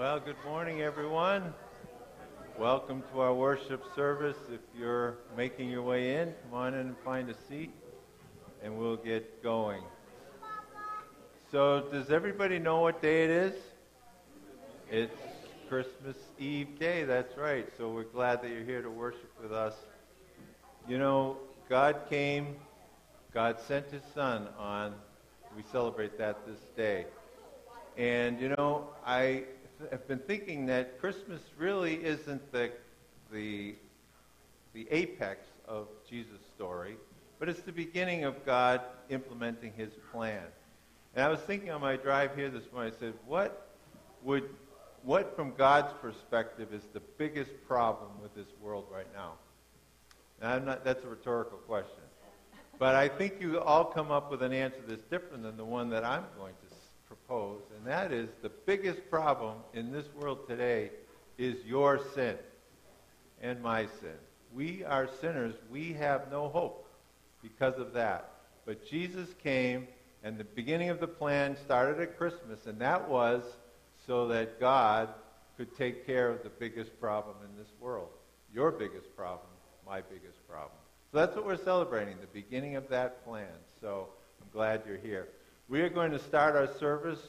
Well, good morning, everyone. Welcome to our worship service. If you're making your way in, come on in and find a seat, and we'll get going. So, does everybody know what day it is? It's Christmas Eve day, that's right. So, we're glad that you're here to worship with us. You know, God came, God sent His Son on, we celebrate that this day. And, you know, I have been thinking that Christmas really isn't the, the, the apex of Jesus' story, but it's the beginning of God implementing his plan. And I was thinking on my drive here this morning, I said, what would, what from God's perspective is the biggest problem with this world right now? I'm not, that's a rhetorical question. But I think you all come up with an answer that's different than the one that I'm going to propose, and that is the biggest problem in this world today is your sin and my sin. We are sinners. We have no hope because of that. But Jesus came, and the beginning of the plan started at Christmas, and that was so that God could take care of the biggest problem in this world. Your biggest problem, my biggest problem. So that's what we're celebrating, the beginning of that plan. So I'm glad you're here. We are going to start our service,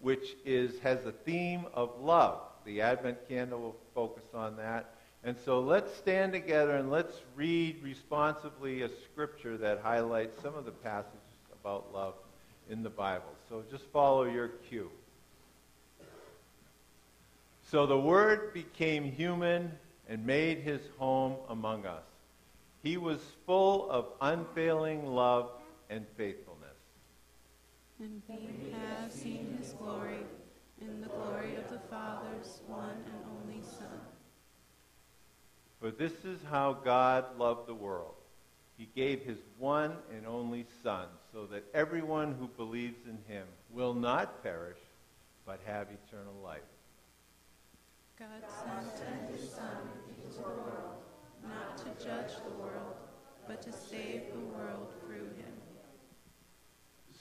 which is has a theme of love. The Advent candle will focus on that. And so let's stand together and let's read responsibly a scripture that highlights some of the passages about love in the Bible. So just follow your cue. So the Word became human and made his home among us. He was full of unfailing love and faithfulness and we have seen his glory in the glory of the Father's one and only Son. For this is how God loved the world. He gave his one and only Son, so that everyone who believes in him will not perish, but have eternal life. God sent his Son into the world, not to judge the world, but to save the world.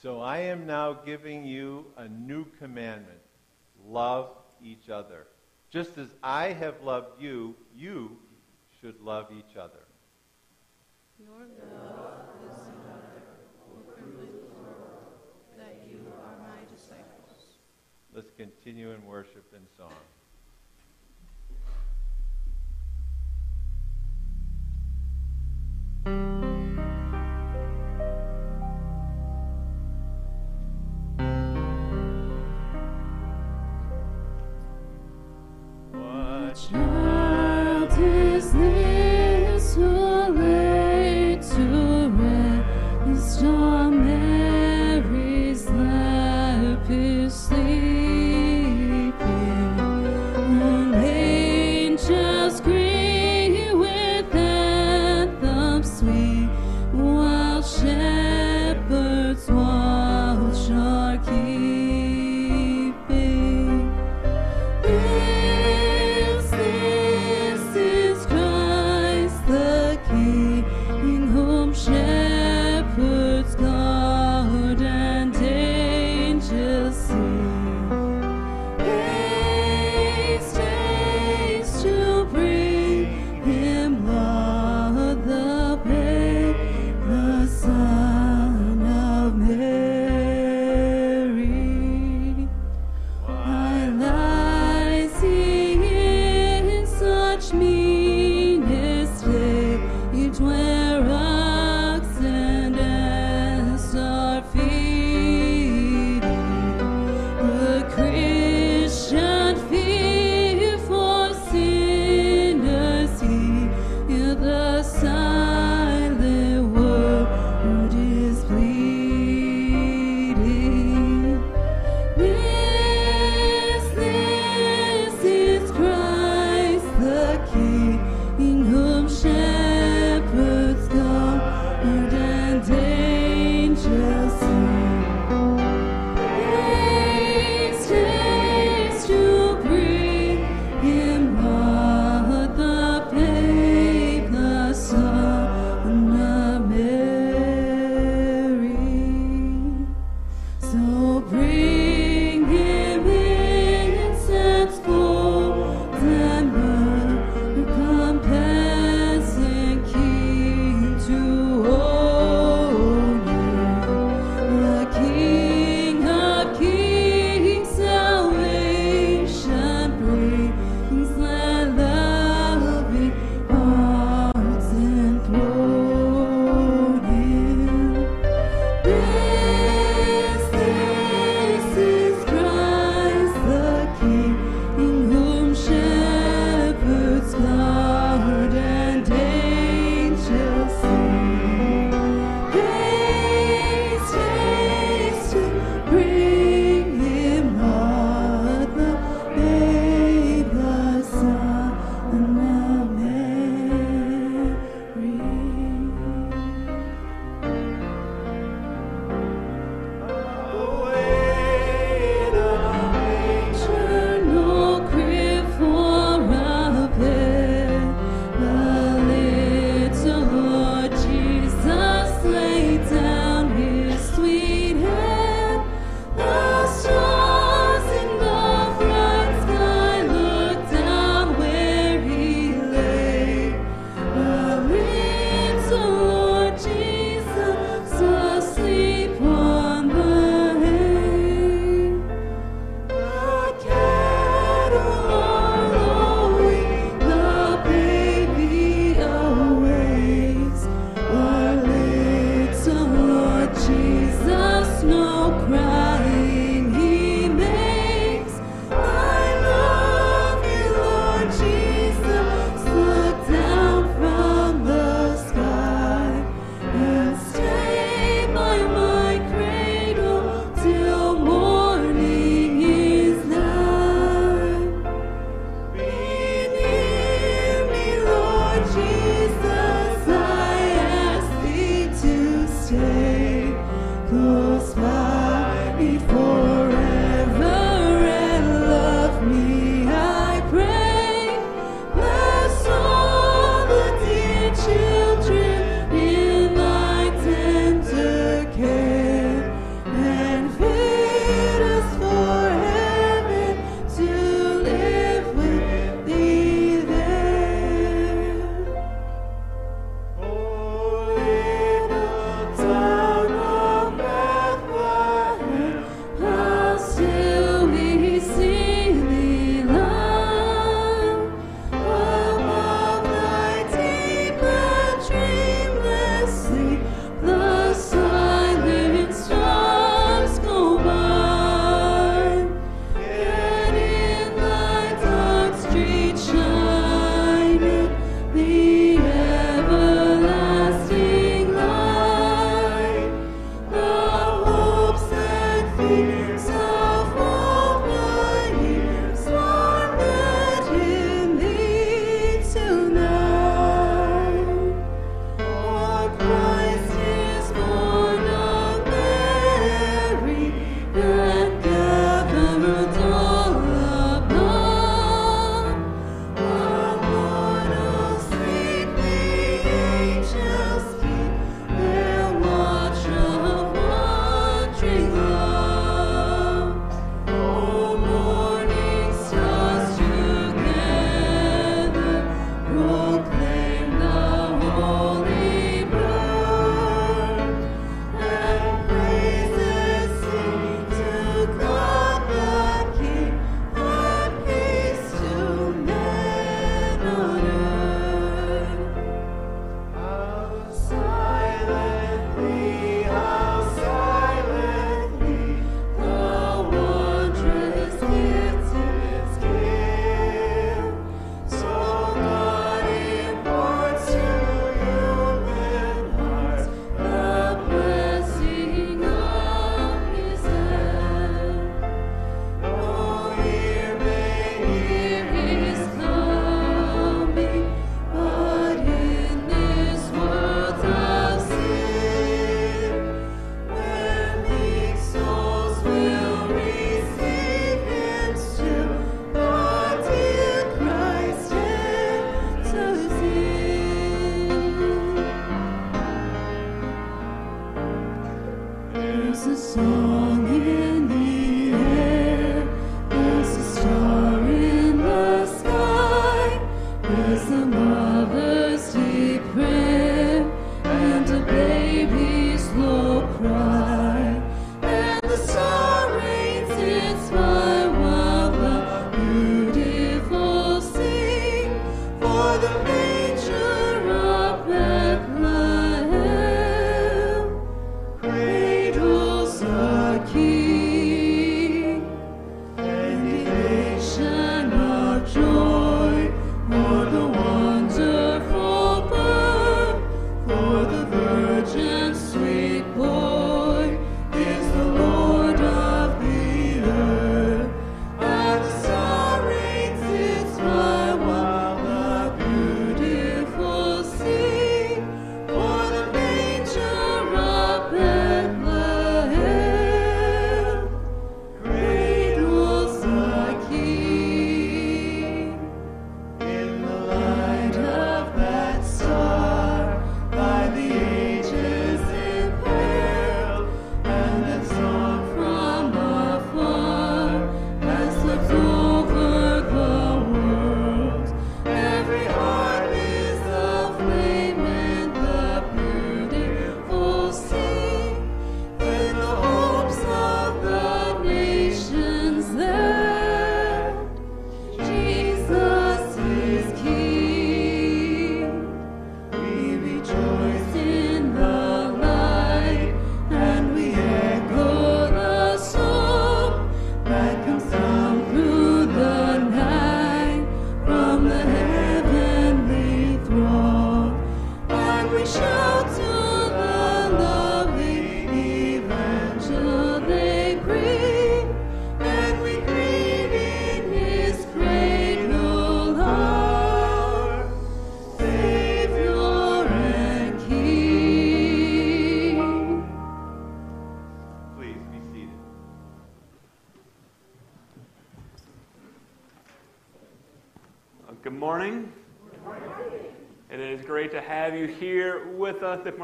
So I am now giving you a new commandment love each other. Just as I have loved you, you should love each other. Your love is another will prove the world that you are my disciples. Let's continue in worship and song. This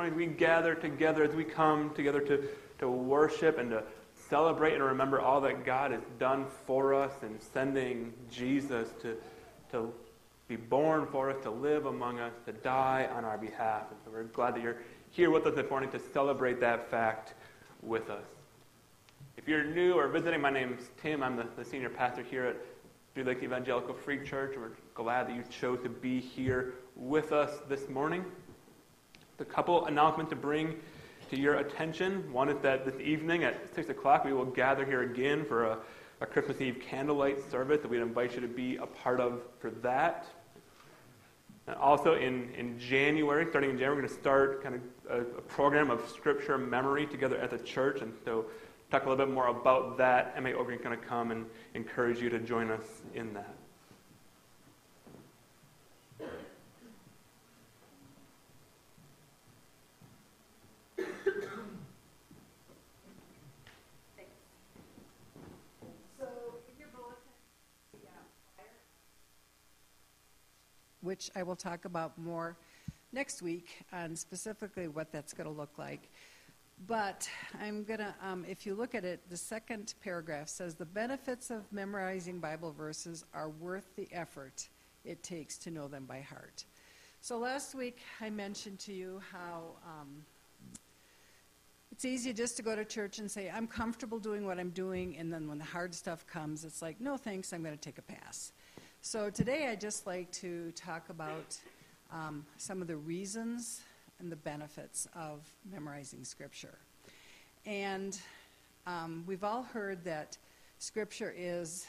morning we gather together, as we come together to, to worship and to celebrate and remember all that God has done for us in sending Jesus to, to be born for us, to live among us, to die on our behalf. And so we're glad that you're here with us this morning to celebrate that fact with us. If you're new or visiting, my name's Tim. I'm the, the senior pastor here at Three Lakes Evangelical Free Church. We're glad that you chose to be here with us this morning a couple announcements to bring to your attention. One is that this evening at 6 o'clock, we will gather here again for a, a Christmas Eve candlelight service that we'd invite you to be a part of for that. And also in, in January, starting in January, we're going to start kind of a, a, program of scripture memory together at the church. And so talk a little bit more about that. Emma Ogren going to come and encourage you to join us in that. Which I will talk about more next week on specifically what that's going to look like. But I'm going to, um, if you look at it, the second paragraph says the benefits of memorizing Bible verses are worth the effort it takes to know them by heart. So last week I mentioned to you how um, it's easy just to go to church and say, I'm comfortable doing what I'm doing, and then when the hard stuff comes, it's like, no thanks, I'm going to take a pass. So today I'd just like to talk about um, some of the reasons and the benefits of memorizing Scripture. And um, we've all heard that Scripture is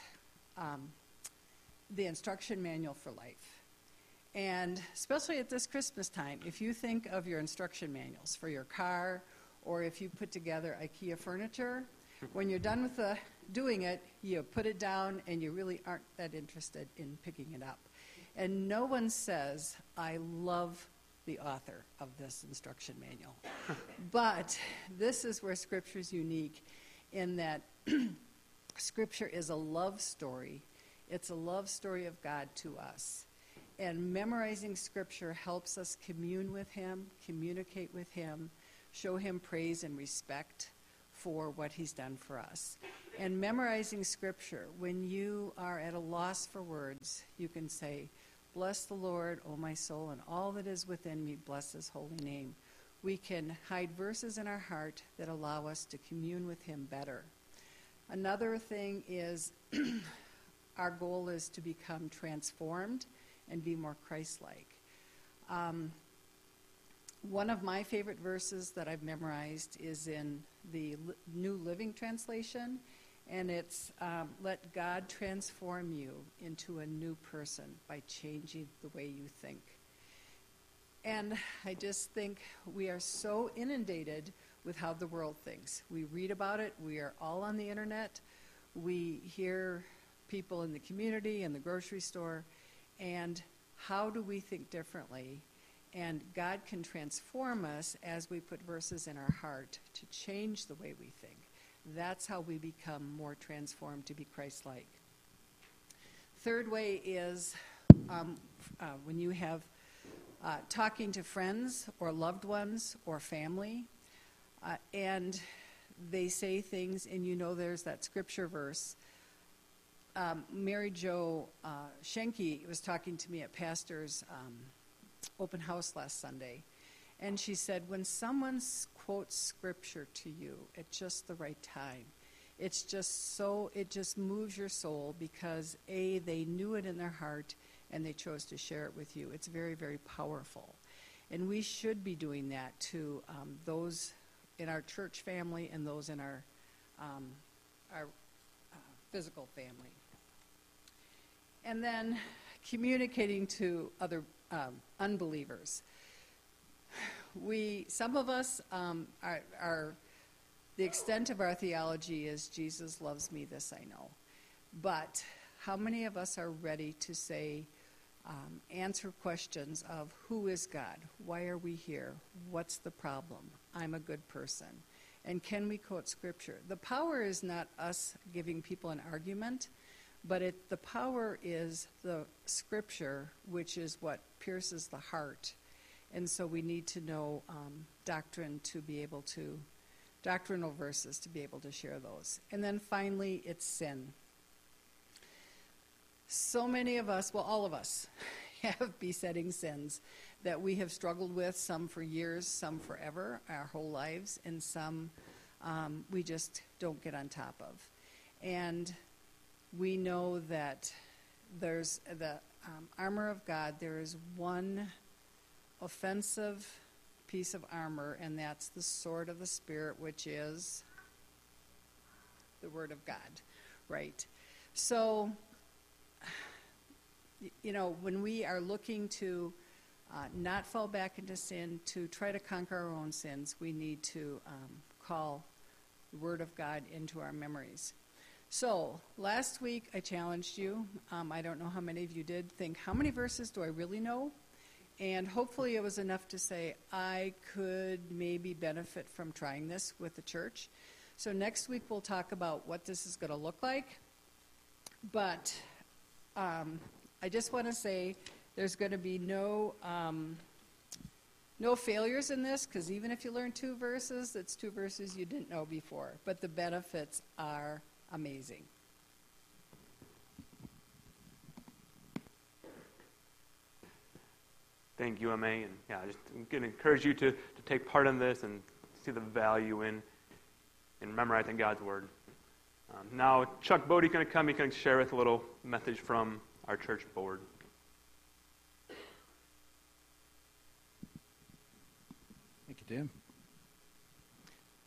um, the instruction manual for life. And especially at this Christmas time, if you think of your instruction manuals for your car or if you put together IKEA furniture, when you're done with the, doing it, you put it down and you really aren't that interested in picking it up. And no one says, I love the author of this instruction manual. but this is where Scripture is unique in that Scripture is a love story. It's a love story of God to us. And memorizing Scripture helps us commune with Him, communicate with Him, show Him praise and respect for what He's done for us. And memorizing Scripture, when you are at a loss for words, you can say, Bless the Lord, O my soul, and all that is within me, bless his holy name. We can hide verses in our heart that allow us to commune with him better. Another thing is our goal is to become transformed and be more Christ like. Um, one of my favorite verses that I've memorized is in the New Living Translation, and it's um, let God transform you into a new person by changing the way you think. And I just think we are so inundated with how the world thinks. We read about it, we are all on the internet, we hear people in the community, in the grocery store, and how do we think differently? And God can transform us as we put verses in our heart to change the way we think. That's how we become more transformed to be Christ like. Third way is um, uh, when you have uh, talking to friends or loved ones or family, uh, and they say things, and you know there's that scripture verse. Um, Mary Jo uh, Schenke was talking to me at Pastor's um, open house last Sunday, and she said, when someone quotes scripture to you at just the right time, it's just so, it just moves your soul because A, they knew it in their heart and they chose to share it with you. It's very, very powerful. And we should be doing that to um, those in our church family and those in our, um, our uh, physical family. And then communicating to other um, unbelievers we, some of us, um, are, are, the extent of our theology is Jesus loves me, this I know. But how many of us are ready to say, um, answer questions of who is God? Why are we here? What's the problem? I'm a good person. And can we quote scripture? The power is not us giving people an argument, but it, the power is the scripture, which is what pierces the heart and so we need to know um, doctrine to be able to, doctrinal verses to be able to share those. And then finally, it's sin. So many of us, well, all of us, have besetting sins that we have struggled with, some for years, some forever, our whole lives, and some um, we just don't get on top of. And we know that there's the um, armor of God, there is one offensive piece of armor, and that's the sword of the Spirit, which is the Word of God, right? So, you know, when we are looking to uh, not fall back into sin, to try to conquer our own sins, we need to um, call the Word of God into our memories. So, last week I challenged you. Um, I don't know how many of you did think, how many verses do I really know? And hopefully it was enough to say, I could maybe benefit from trying this with the church. So, next week we'll talk about what this is going to look like. But um, I just want to say there's going to be no. Um, no failures in this because even if you learn two verses, it's two verses you didn't know before. But the benefits are amazing. Thank you, Emma. And yeah, I just I'm going to encourage you to, to take part in this and see the value in, in memorizing God's Word. Um, now, Chuck Bodie's going to come. He's going to share with a little message from our church board. Thank you, Tim.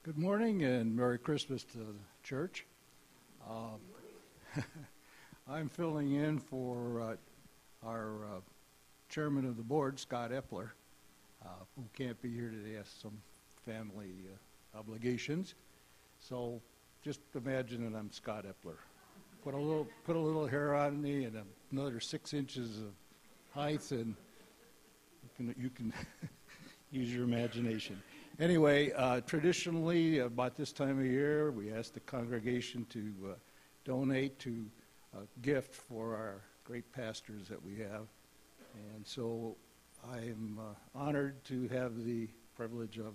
Good morning and Merry Christmas to the church. Um, I'm filling in for uh, our uh, chairman of the board, Scott Epler, uh, who can't be here today, has some family uh, obligations. So just imagine that I'm Scott Epler. Put a little, put a little hair on me and another six inches of height, and you can, you can use your imagination. Anyway, uh, traditionally, about this time of year, we ask the congregation to uh, donate to a gift for our great pastors that we have. And so I am uh, honored to have the privilege of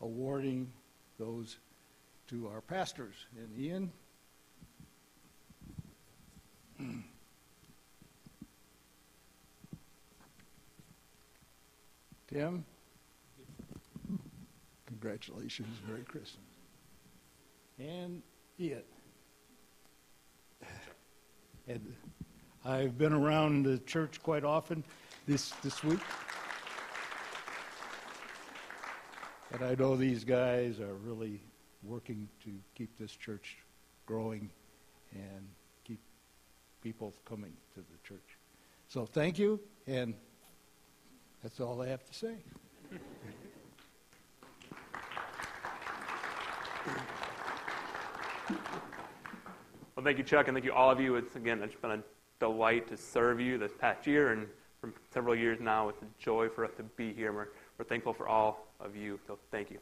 awarding those to our pastors. And Ian? Tim? Congratulations. Merry Christmas. And it. And I've been around the church quite often this, this week. And I know these guys are really working to keep this church growing and keep people coming to the church. So thank you, and that's all I have to say. Well, thank you, Chuck, and thank you, all of you. It's again, it's been a delight to serve you this past year and for several years now. It's a joy for us to be here. We're, we're thankful for all of you. So thank you.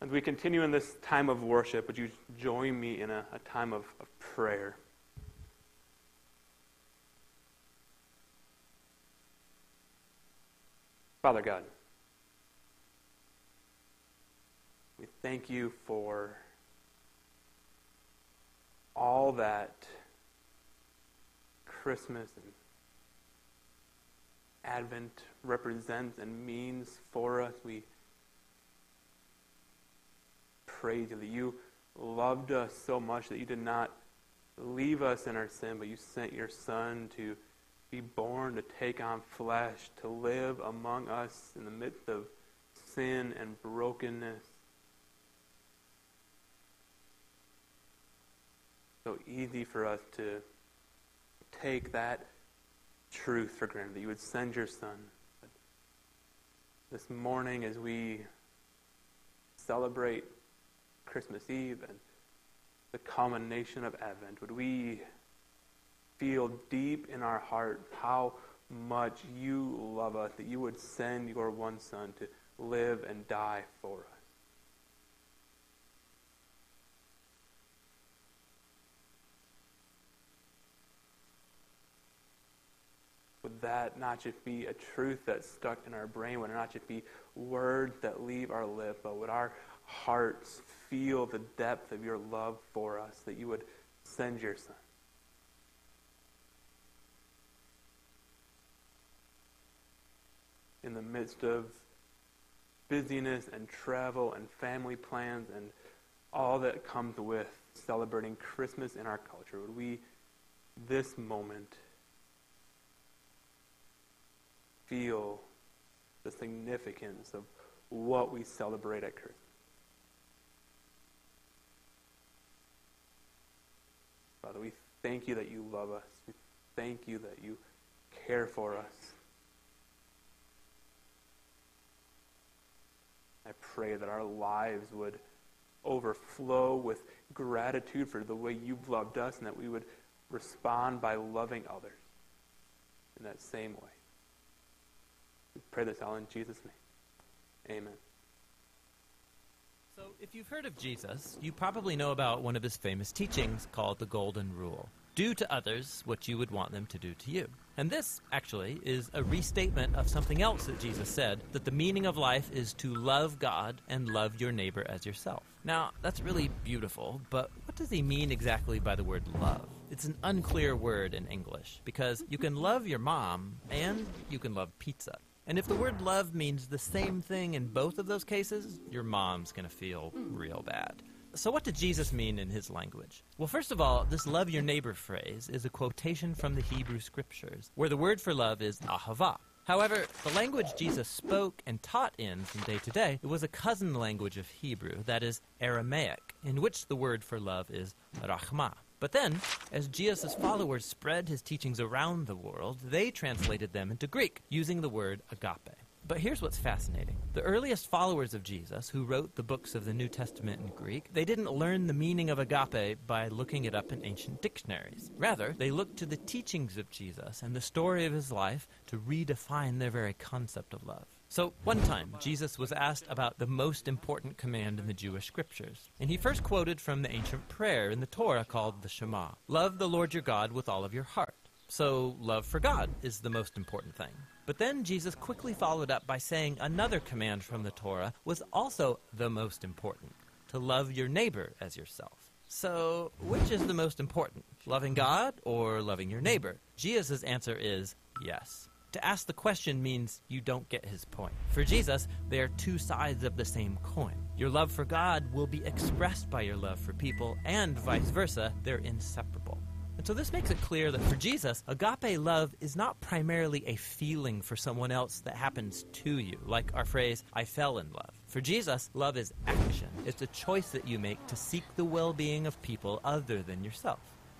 As we continue in this time of worship, would you join me in a, a time of, of prayer? Father God, we thank you for all that Christmas and Advent represents and means for us. We praise you that you loved us so much that you did not leave us in our sin, but you sent your Son to be born, to take on flesh, to live among us in the midst of sin and brokenness. so easy for us to take that truth for granted, that you would send your son. But this morning, as we celebrate Christmas Eve and the culmination of Advent, would we feel deep in our heart how much you love us, that you would send your one son to live and die for us? Would that not just be a truth that's stuck in our brain? Would it not just be words that leave our lip, but would our hearts feel the depth of your love for us, that you would send your Son? In the midst of busyness and travel and family plans and all that comes with celebrating Christmas in our culture, would we, this moment, feel the significance of what we celebrate at Christmas. Father, we thank you that you love us. We thank you that you care for us. I pray that our lives would overflow with gratitude for the way you've loved us and that we would respond by loving others in that same way. We pray this all in Jesus' name. Amen. So, if you've heard of Jesus, you probably know about one of his famous teachings called the Golden Rule do to others what you would want them to do to you. And this, actually, is a restatement of something else that Jesus said that the meaning of life is to love God and love your neighbor as yourself. Now, that's really beautiful, but what does he mean exactly by the word love? It's an unclear word in English because you can love your mom and you can love pizza. And if the word love means the same thing in both of those cases, your mom's going to feel hmm. real bad. So, what did Jesus mean in his language? Well, first of all, this love your neighbor phrase is a quotation from the Hebrew scriptures, where the word for love is ahava. However, the language Jesus spoke and taught in from day to day, it was a cousin language of Hebrew, that is Aramaic, in which the word for love is rachma. But then, as Jesus' followers spread his teachings around the world, they translated them into Greek, using the word agape. But here's what's fascinating. The earliest followers of Jesus, who wrote the books of the New Testament in Greek, they didn't learn the meaning of agape by looking it up in ancient dictionaries. Rather, they looked to the teachings of Jesus and the story of his life to redefine their very concept of love. So, one time, Jesus was asked about the most important command in the Jewish scriptures. And he first quoted from the ancient prayer in the Torah called the Shema Love the Lord your God with all of your heart. So, love for God is the most important thing. But then Jesus quickly followed up by saying another command from the Torah was also the most important to love your neighbor as yourself. So, which is the most important, loving God or loving your neighbor? Jesus' answer is yes. To ask the question means you don't get his point. For Jesus, they are two sides of the same coin. Your love for God will be expressed by your love for people, and vice versa, they're inseparable. And so this makes it clear that for Jesus, agape love is not primarily a feeling for someone else that happens to you, like our phrase, I fell in love. For Jesus, love is action. It's a choice that you make to seek the well being of people other than yourself.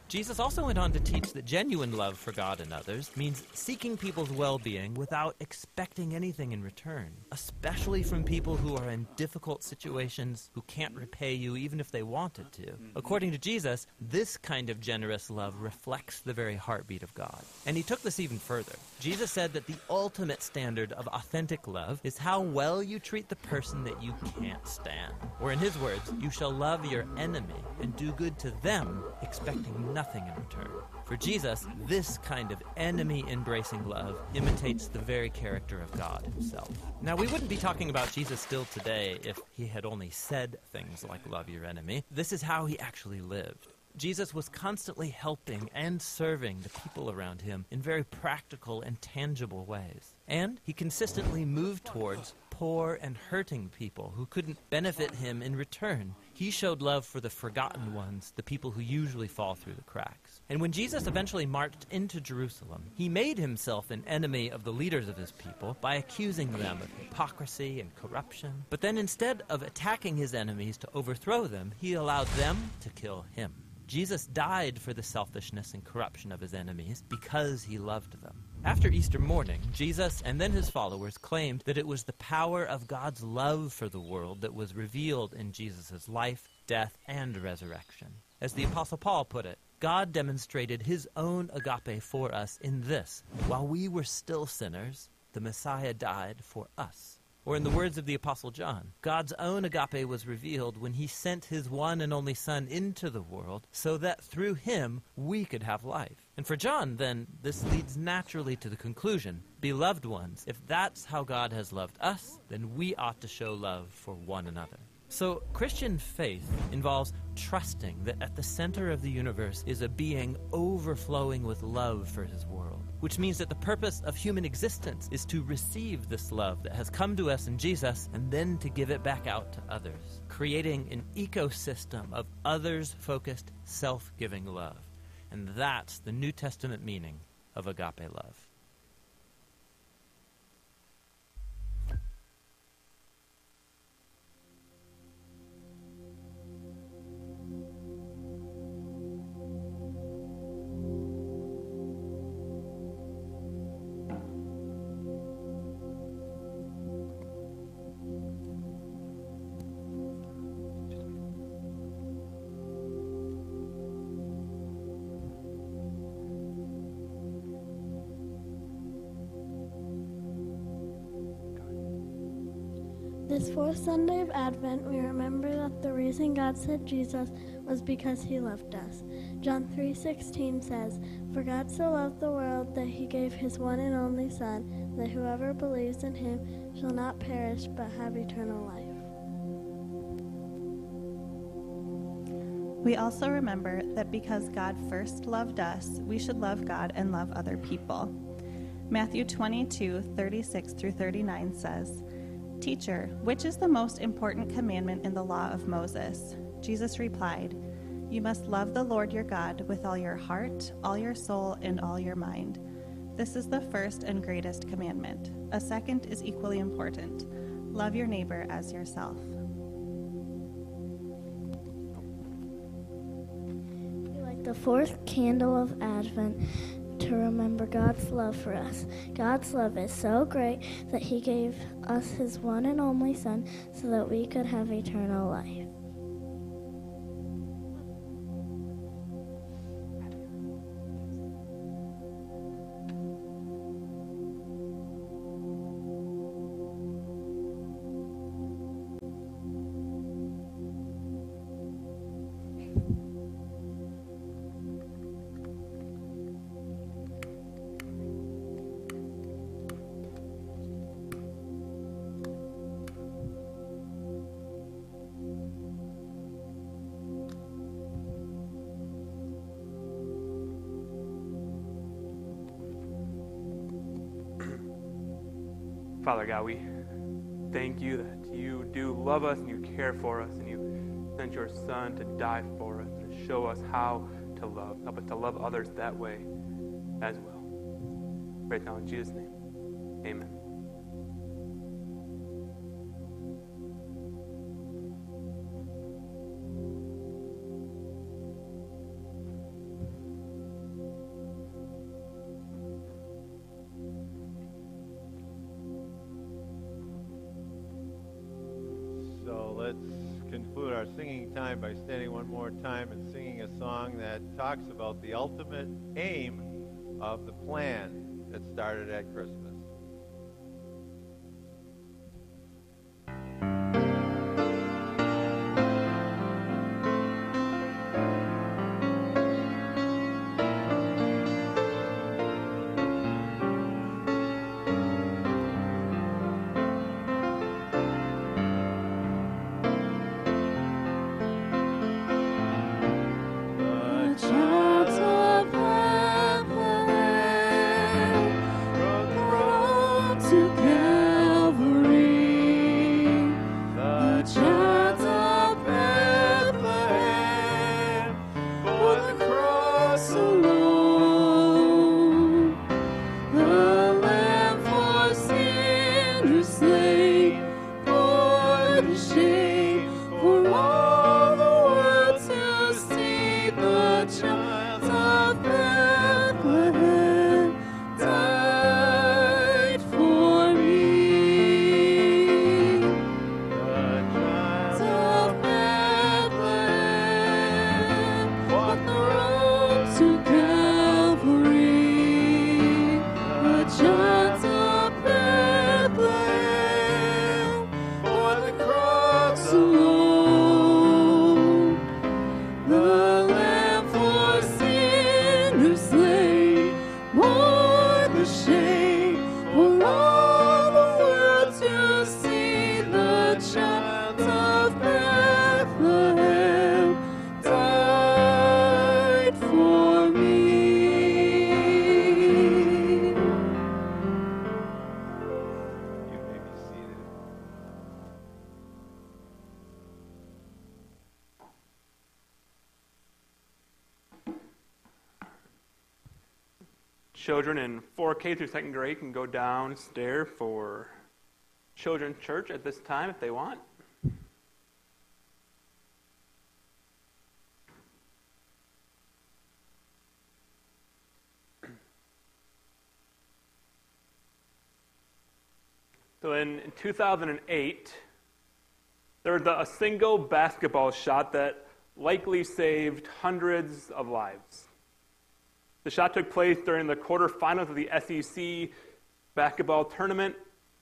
Jesus also went on to teach that genuine love for God and others means seeking people's well being without expecting anything in return, especially from people who are in difficult situations who can't repay you even if they wanted to. Mm-hmm. According to Jesus, this kind of generous love reflects the very heartbeat of God. And he took this even further. Jesus said that the ultimate standard of authentic love is how well you treat the person that you can't stand. Or, in his words, you shall love your enemy and do good to them, expecting nothing in return. For Jesus, this kind of enemy embracing love imitates the very character of God himself. Now, we wouldn't be talking about Jesus still today if he had only said things like love your enemy. This is how he actually lived. Jesus was constantly helping and serving the people around him in very practical and tangible ways. And he consistently moved towards poor and hurting people who couldn't benefit him in return. He showed love for the forgotten ones, the people who usually fall through the cracks. And when Jesus eventually marched into Jerusalem, he made himself an enemy of the leaders of his people by accusing them of hypocrisy and corruption. But then instead of attacking his enemies to overthrow them, he allowed them to kill him. Jesus died for the selfishness and corruption of his enemies because he loved them. After Easter morning, Jesus and then his followers claimed that it was the power of God's love for the world that was revealed in Jesus' life, death, and resurrection. As the Apostle Paul put it, God demonstrated his own agape for us in this while we were still sinners, the Messiah died for us. Or, in the words of the Apostle John, God's own agape was revealed when he sent his one and only Son into the world so that through him we could have life. And for John, then, this leads naturally to the conclusion Beloved ones, if that's how God has loved us, then we ought to show love for one another. So, Christian faith involves trusting that at the center of the universe is a being overflowing with love for his world, which means that the purpose of human existence is to receive this love that has come to us in Jesus and then to give it back out to others, creating an ecosystem of others focused, self giving love. And that's the New Testament meaning of agape love. This fourth Sunday of Advent, we remember that the reason God sent Jesus was because he loved us. John 3:16 says, "For God so loved the world that he gave his one and only son, that whoever believes in him shall not perish but have eternal life." We also remember that because God first loved us, we should love God and love other people. Matthew 22:36 through 39 says, Teacher, which is the most important commandment in the law of Moses? Jesus replied, You must love the Lord your God with all your heart, all your soul, and all your mind. This is the first and greatest commandment. A second is equally important love your neighbor as yourself. We light the fourth candle of Advent to remember God's love for us. God's love is so great that He gave us His one and only Son so that we could have eternal life. Son to die for us and to show us how to love. Help us to love others that way as well. Right now, in Jesus' name, amen. Time by standing one more time and singing a song that talks about the ultimate aim of the plan that started at Christmas. Children in 4K through second grade can go downstairs for children's church at this time if they want. So in 2008, there was a single basketball shot that likely saved hundreds of lives. The shot took place during the quarterfinals of the SEC basketball tournament.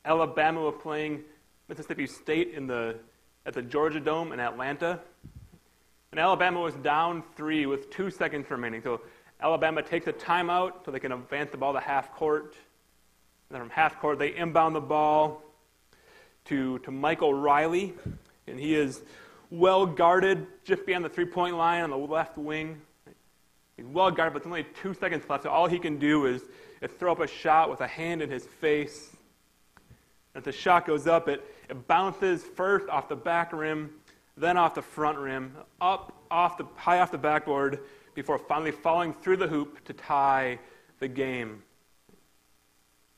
Alabama was playing Mississippi State in the, at the Georgia Dome in Atlanta. And Alabama was down three with two seconds remaining. So Alabama takes a timeout so they can advance the ball to half court. And then from half court, they inbound the ball to, to Mykal Riley. And he is well guarded just beyond the three point line on the left wing. He's well guarded, but there's only two seconds left. So all he can do is, is throw up a shot with a hand in his face. As the shot goes up, it, it bounces first off the back rim, then off the front rim, up off the high off the backboard, before finally falling through the hoop to tie the game,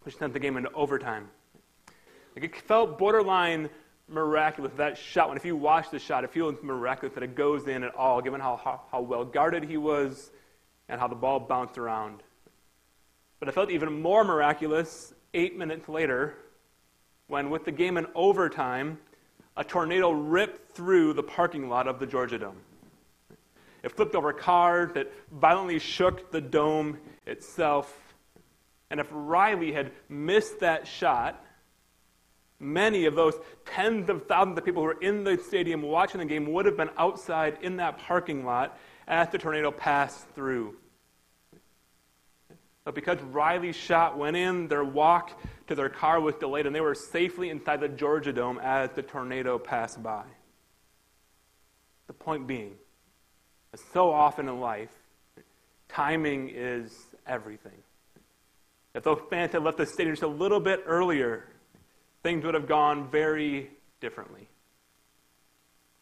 which sent the game into overtime. Like it felt borderline miraculous that shot. When if you watch the shot, it feels miraculous that it goes in at all, given how, how, how well guarded he was and how the ball bounced around. But it felt even more miraculous eight minutes later when, with the game in overtime, a tornado ripped through the parking lot of the Georgia Dome. It flipped over cars, it violently shook the dome itself. And if Riley had missed that shot, many of those tens of thousands of people who were in the stadium watching the game would have been outside in that parking lot as the tornado passed through. But because Riley's shot went in, their walk to their car was delayed, and they were safely inside the Georgia Dome as the tornado passed by. The point being, so often in life, timing is everything. If those fans had left the stadium just a little bit earlier, things would have gone very differently.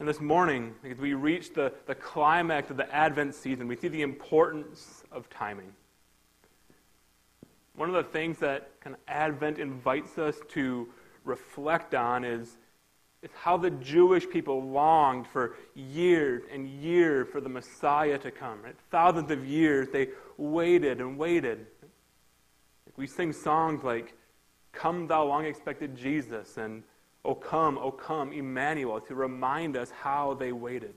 And this morning, as we reach the, the climax of the Advent season, we see the importance of timing. One of the things that kind of Advent invites us to reflect on is it's how the Jewish people longed for years and years for the Messiah to come. Right? Thousands of years they waited and waited. We sing songs like, Come, thou long expected Jesus, and O come, O come, Emmanuel, to remind us how they waited.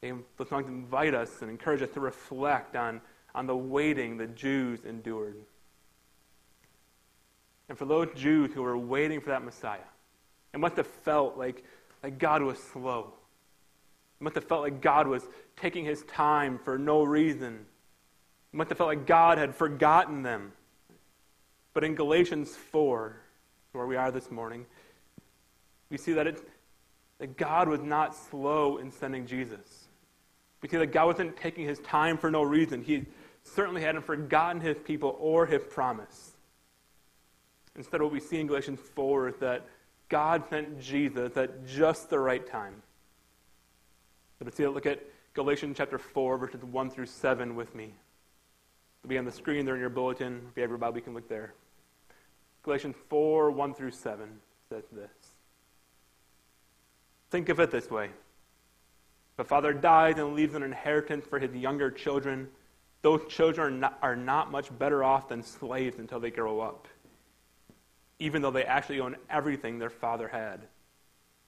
They, invite us and encourage us to reflect on, on the waiting the Jews endured. And for those Jews who were waiting for that Messiah, it must have felt like, like God was slow. It must have felt like God was taking his time for no reason. It must have felt like God had forgotten them. But in Galatians 4, where we are this morning, we see that, it, that God was not slow in sending Jesus. We see that God wasn't taking his time for no reason. He certainly hadn't forgotten his people or his promise. Instead, what we see in Galatians 4 is that God sent Jesus at just the right time. So let's see, look at Galatians chapter 4, verses 1 through 7 with me. It'll be on the screen there in your bulletin. If you have your Bible, you can look there. Galatians 4, 1 through 7 says this. Think of it this way. If a father dies and leaves an inheritance for his younger children, those children are not, are not much better off than slaves until they grow up even though they actually own everything their father had.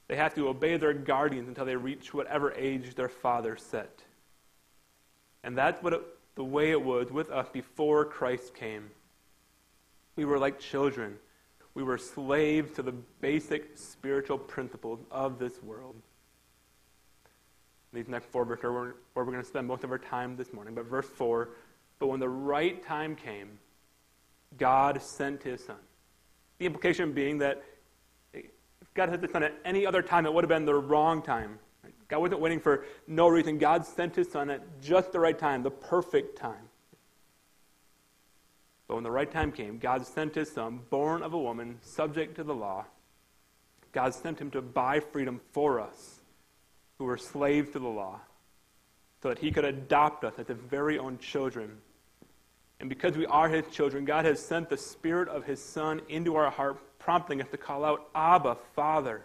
They have to obey their guardians until they reach whatever age their father set. And that's what it, the way it was with us before Christ came. We were like children. We were slaves to the basic spiritual principles of this world. These next four verses are where we're going to spend most of our time this morning. But verse 4 But when the right time came, God sent his son the implication being that if God had this done at any other time, it would have been the wrong time. God wasn't waiting for no reason. God sent his son at just the right time, the perfect time. But when the right time came, God sent his son, born of a woman, subject to the law. God sent him to buy freedom for us, who were slaves to the law, so that he could adopt us as his very own children and because we are his children, God has sent the Spirit of his Son into our heart, prompting us to call out, Abba, Father.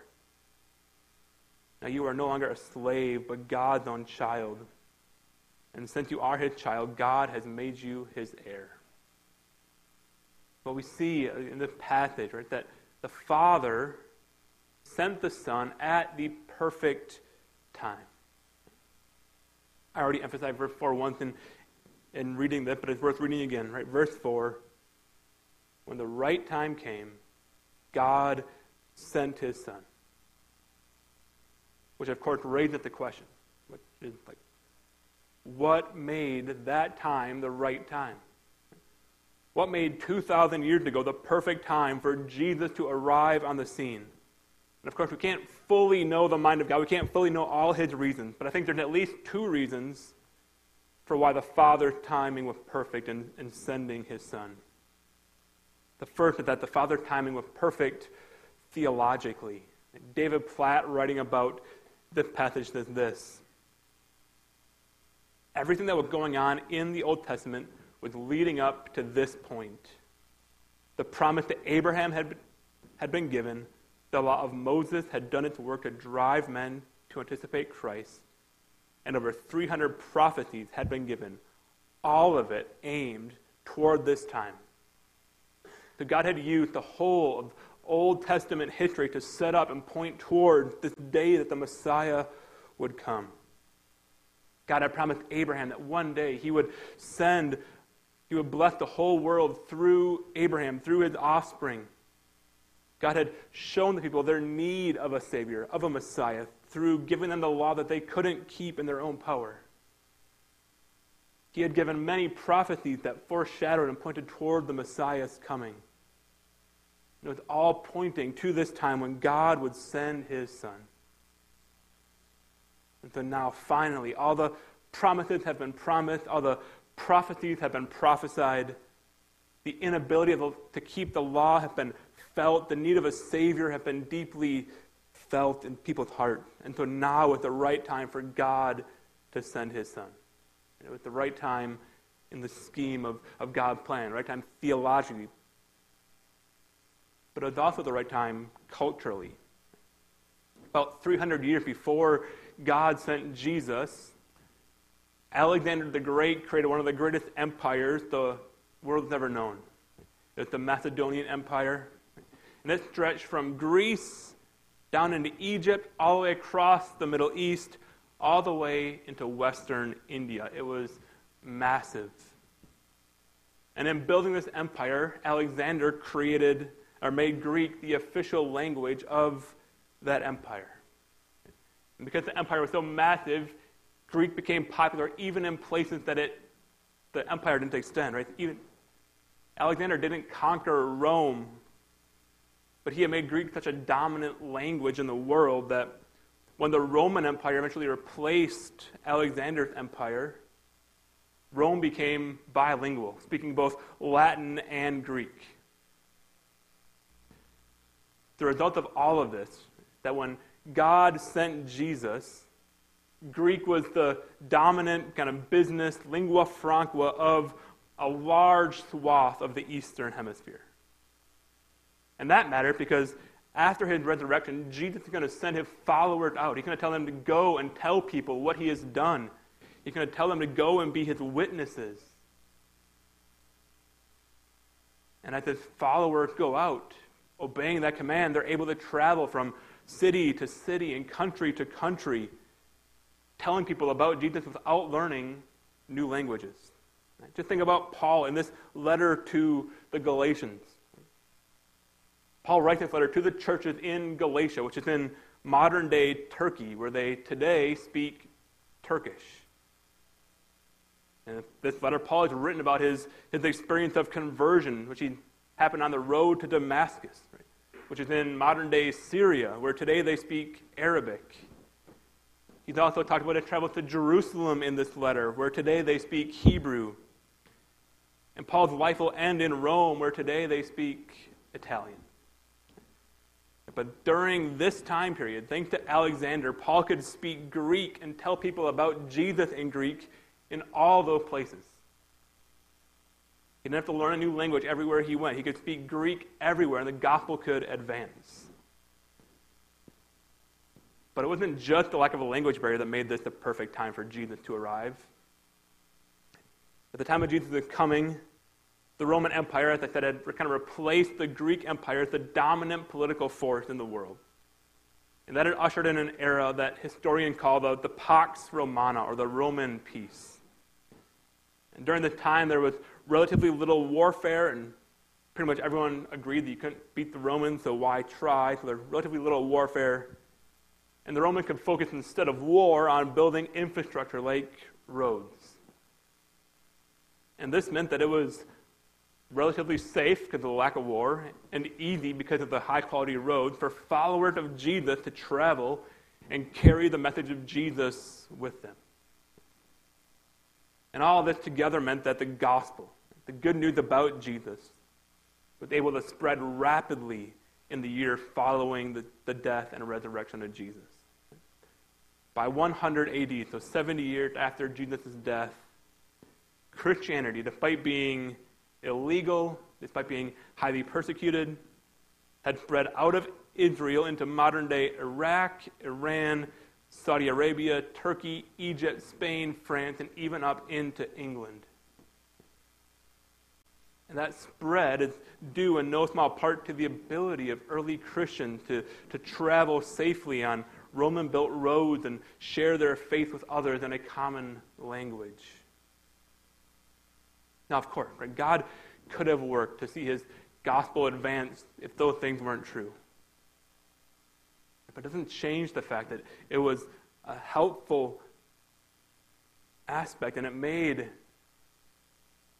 Now you are no longer a slave, but God's own child. And since you are his child, God has made you his heir. What we see in this passage, right, that the Father sent the Son at the perfect time. I already emphasized verse 4 once in, in reading that, but it's worth reading again, right? Verse 4 When the right time came, God sent his son. Which, of course, raises the question which is like, what made that time the right time? What made 2,000 years ago the perfect time for Jesus to arrive on the scene? And of course, we can't fully know the mind of God. We can't fully know all his reasons. But I think there's at least two reasons for why the Father's timing was perfect in, in sending his Son. The first is that the Father's timing was perfect theologically. David Platt, writing about this passage, says this Everything that was going on in the Old Testament was leading up to this point. The promise that Abraham had, had been given, the law of Moses had done its work to drive men to anticipate Christ, and over 300 prophecies had been given, all of it aimed toward this time. So God had used the whole of Old Testament history to set up and point toward this day that the Messiah would come. God had promised Abraham that one day he would send, he would bless the whole world through Abraham, through his offspring. God had shown the people their need of a Savior, of a Messiah, through giving them the law that they couldn't keep in their own power. He had given many prophecies that foreshadowed and pointed toward the Messiah's coming. It was all pointing to this time when God would send his Son. And so now, finally, all the promises have been promised, all the prophecies have been prophesied. The inability the, to keep the law have been felt. The need of a Savior have been deeply felt in people's heart. And so now is the right time for God to send his Son. It was the right time in the scheme of, of God's plan, right time theologically. But it was also the right time culturally. About 300 years before God sent Jesus, Alexander the Great created one of the greatest empires the world's ever known. It's the Macedonian Empire. And it stretched from Greece down into Egypt, all the way across the Middle East, all the way into Western India. It was massive. And in building this empire, Alexander created or made Greek the official language of that empire. And because the empire was so massive, Greek became popular even in places that it, the empire didn't extend, right? Even Alexander didn't conquer Rome, but he had made Greek such a dominant language in the world that when the Roman Empire eventually replaced Alexander's empire, Rome became bilingual, speaking both Latin and Greek. The result of all of this, that when God sent Jesus, Greek was the dominant kind of business lingua franca of a large swath of the Eastern Hemisphere. And that mattered because after his resurrection, Jesus is going to send his followers out. He's going to tell them to go and tell people what he has done. He's going to tell them to go and be his witnesses. And as his followers go out, obeying that command, they're able to travel from city to city and country to country, telling people about Jesus without learning new languages. Just think about Paul in this letter to the Galatians. Paul writes this letter to the churches in Galatia, which is in modern day Turkey, where they today speak Turkish. And this letter, Paul has written about his, his experience of conversion, which he happened on the road to Damascus which is in modern day Syria, where today they speak Arabic. He's also talked about a travel to Jerusalem in this letter, where today they speak Hebrew. And Paul's life will end in Rome, where today they speak Italian. But during this time period, thanks to Alexander, Paul could speak Greek and tell people about Jesus in Greek in all those places. He didn't have to learn a new language everywhere he went. He could speak Greek everywhere, and the gospel could advance. But it wasn't just the lack of a language barrier that made this the perfect time for Jesus to arrive. At the time of Jesus' coming, the Roman Empire, as I said, had kind of replaced the Greek Empire as the dominant political force in the world. And that had ushered in an era that historians call the, the Pax Romana, or the Roman peace. And during this time, there was relatively little warfare, and pretty much everyone agreed that you couldn't beat the Romans, so why try? So there's relatively little warfare. And the Romans could focus instead of war on building infrastructure like roads. And this meant that it was relatively safe because of the lack of war, and easy because of the high quality roads for followers of Jesus to travel and carry the message of Jesus with them. And all this together meant that the gospel, the good news about Jesus, was able to spread rapidly in the year following the, the death and resurrection of Jesus. By 100 AD, so 70 years after Jesus' death, Christianity, despite being illegal, despite being highly persecuted, had spread out of Israel into modern day Iraq, Iran, Saudi Arabia, Turkey, Egypt, Spain, France, and even up into England. And that spread is due in no small part to the ability of early Christians to, to travel safely on Roman built roads and share their faith with others in a common language. Now, of course, right, God could have worked to see his gospel advance if those things weren't true. But it doesn't change the fact that it was a helpful aspect and it made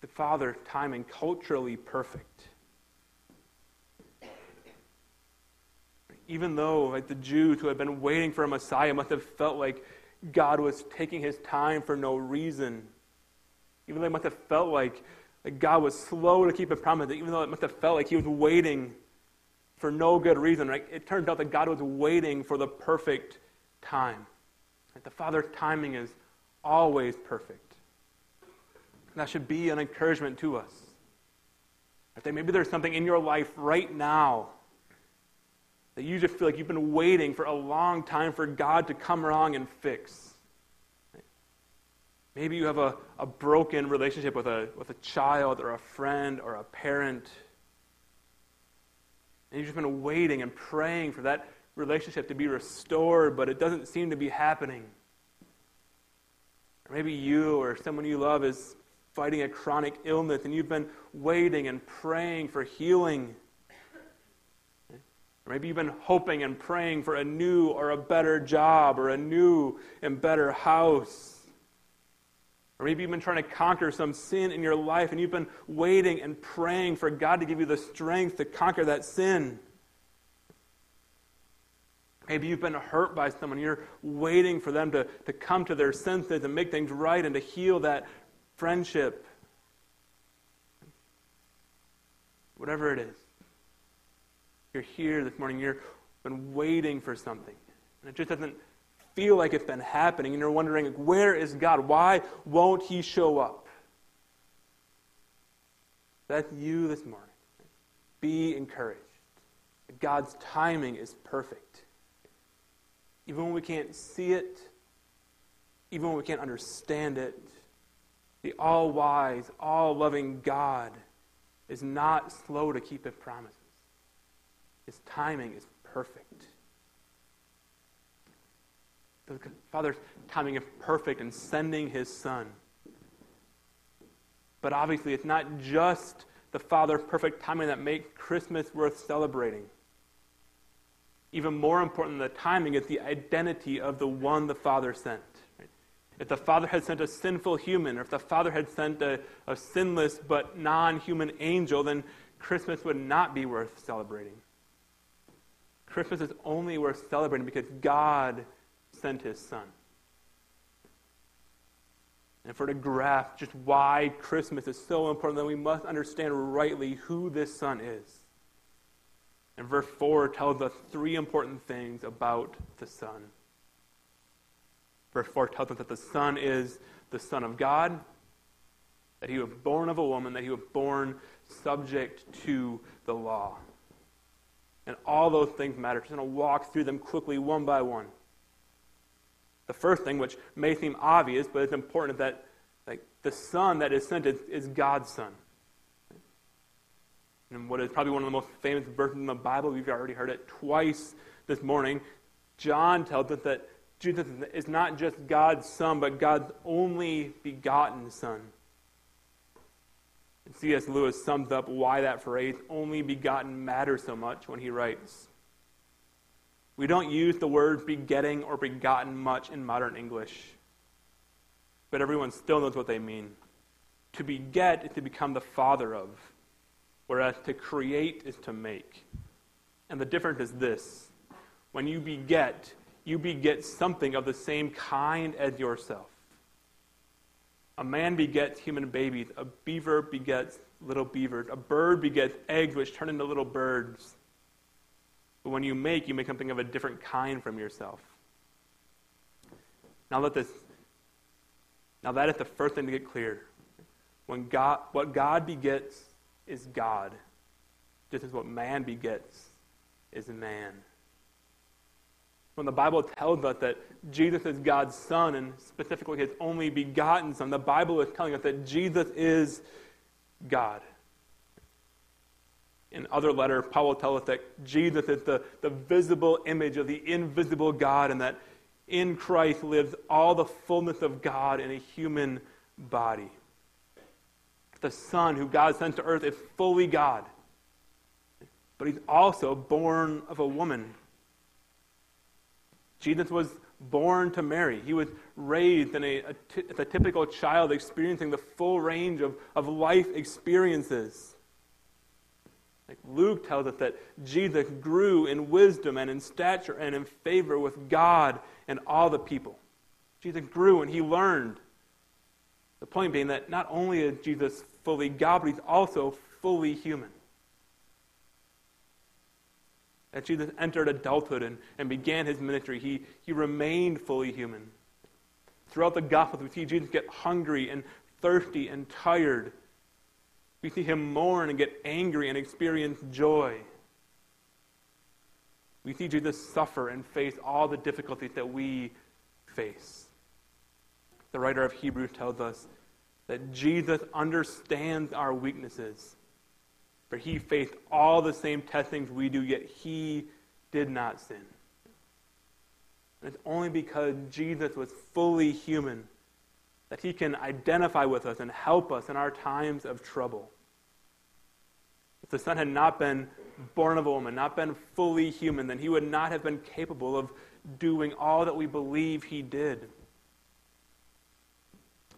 the Father Father's timing culturally perfect. Even though like the Jews who had been waiting for a Messiah must have felt like God was taking his time for no reason. Even though they must have felt like, like God was slow to keep a promise, even though it must have felt like he was waiting for no good reason. Right? It turns out that God was waiting for the perfect time. Right? The Father's timing is always perfect. And that should be an encouragement to us. That maybe there's something in your life right now that you just feel like you've been waiting for a long time for God to come along and fix. Maybe you have a, a broken relationship with a, with a child or a friend or a parent. And you've just been waiting and praying for that relationship to be restored, but it doesn't seem to be happening. Or maybe you or someone you love is fighting a chronic illness and you've been waiting and praying for healing. Or maybe you've been hoping and praying for a new or a better job or a new and better house. Or maybe you've been trying to conquer some sin in your life and you've been waiting and praying for God to give you the strength to conquer that sin. Maybe you've been hurt by someone. You're waiting for them to, to come to their senses and make things right and to heal that friendship. Whatever it is. You're here this morning. You've been waiting for something. And it just doesn't feel like it's been happening and you're wondering, where is God? Why won't He show up? That's you this morning. Be encouraged. God's timing is perfect. Even when we can't see it, even when we can't understand it, the all wise, all loving God is not slow to keep his promises. His timing is perfect. The Father's timing is perfect in sending his Son. But obviously, it's not just the Father's perfect timing that makes Christmas worth celebrating. Even more important than the timing is the identity of the one the Father sent. If the Father had sent a sinful human, or if the Father had sent a, a sinless but non human angel, then Christmas would not be worth celebrating. Christmas is only worth celebrating because God sent his son. And for to grasp just why Christmas is so important, then we must understand rightly who this son is. And verse 4 tells us three important things about the son. Verse 4 tells us that the son is the son of God, that he was born of a woman, that he was born subject to the law. And all those things matter. Just going to walk through them quickly one by one. The first thing, which may seem obvious, but it's important, that like, the Son that is sent is, is God's Son. And what is probably one of the most famous verses in the Bible, we've already heard it twice this morning. John tells us that Jesus is not just God's Son, but God's only begotten Son. And C.S. Lewis sums up why that phrase, only begotten, matters so much when he writes We don't use the words begetting or begotten much in modern English, but everyone still knows what they mean. To beget is to become the father of, whereas to create is to make. And the difference is this when you beget, you beget something of the same kind as yourself. A man begets human babies. A beaver begets little beavers. A bird begets eggs which turn into little birds. But when you make, you make something of a different kind from yourself. Now let this now that is the first thing to get clear. When God what God begets is God. Just as what man begets is man when the Bible tells us that Jesus is God's Son and specifically His only begotten Son, the Bible is telling us that Jesus is God. In other letters, Paul will tell us that Jesus is the, the visible image of the invisible God and that in Christ lives all the fullness of God in a human body. The Son who God sent to earth is fully God, but He's also born of a woman Jesus was born to Mary. He was raised in a, a, t- a typical child, experiencing the full range of, of life experiences. Like Luke tells us that Jesus grew in wisdom and in stature and in favor with God and all the people. Jesus grew and he learned. The point being that not only is Jesus fully God, but he's also fully human. As Jesus entered adulthood and, and began his ministry, he, he remained fully human. Throughout the Gospels, we see Jesus get hungry and thirsty and tired. We see him mourn and get angry and experience joy. We see Jesus suffer and face all the difficulties that we face. The writer of Hebrews tells us that Jesus understands our weaknesses for he faced all the same testings we do, yet he did not sin. And it's only because Jesus was fully human that he can identify with us and help us in our times of trouble. If the Son had not been born of a woman, not been fully human, then he would not have been capable of doing all that we believe he did.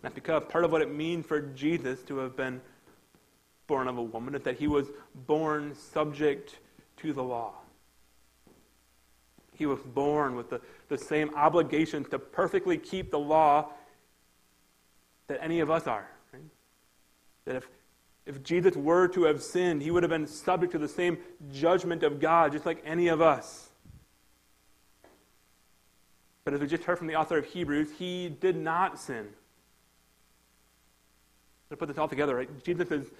That's because part of what it means for Jesus to have been born of a woman, that he was born subject to the law. He was born with the, the same obligations to perfectly keep the law that any of us are. Right? That if, if Jesus were to have sinned, he would have been subject to the same judgment of God, just like any of us. But as we just heard from the author of Hebrews, he did not sin. To put this all together, right? Jesus is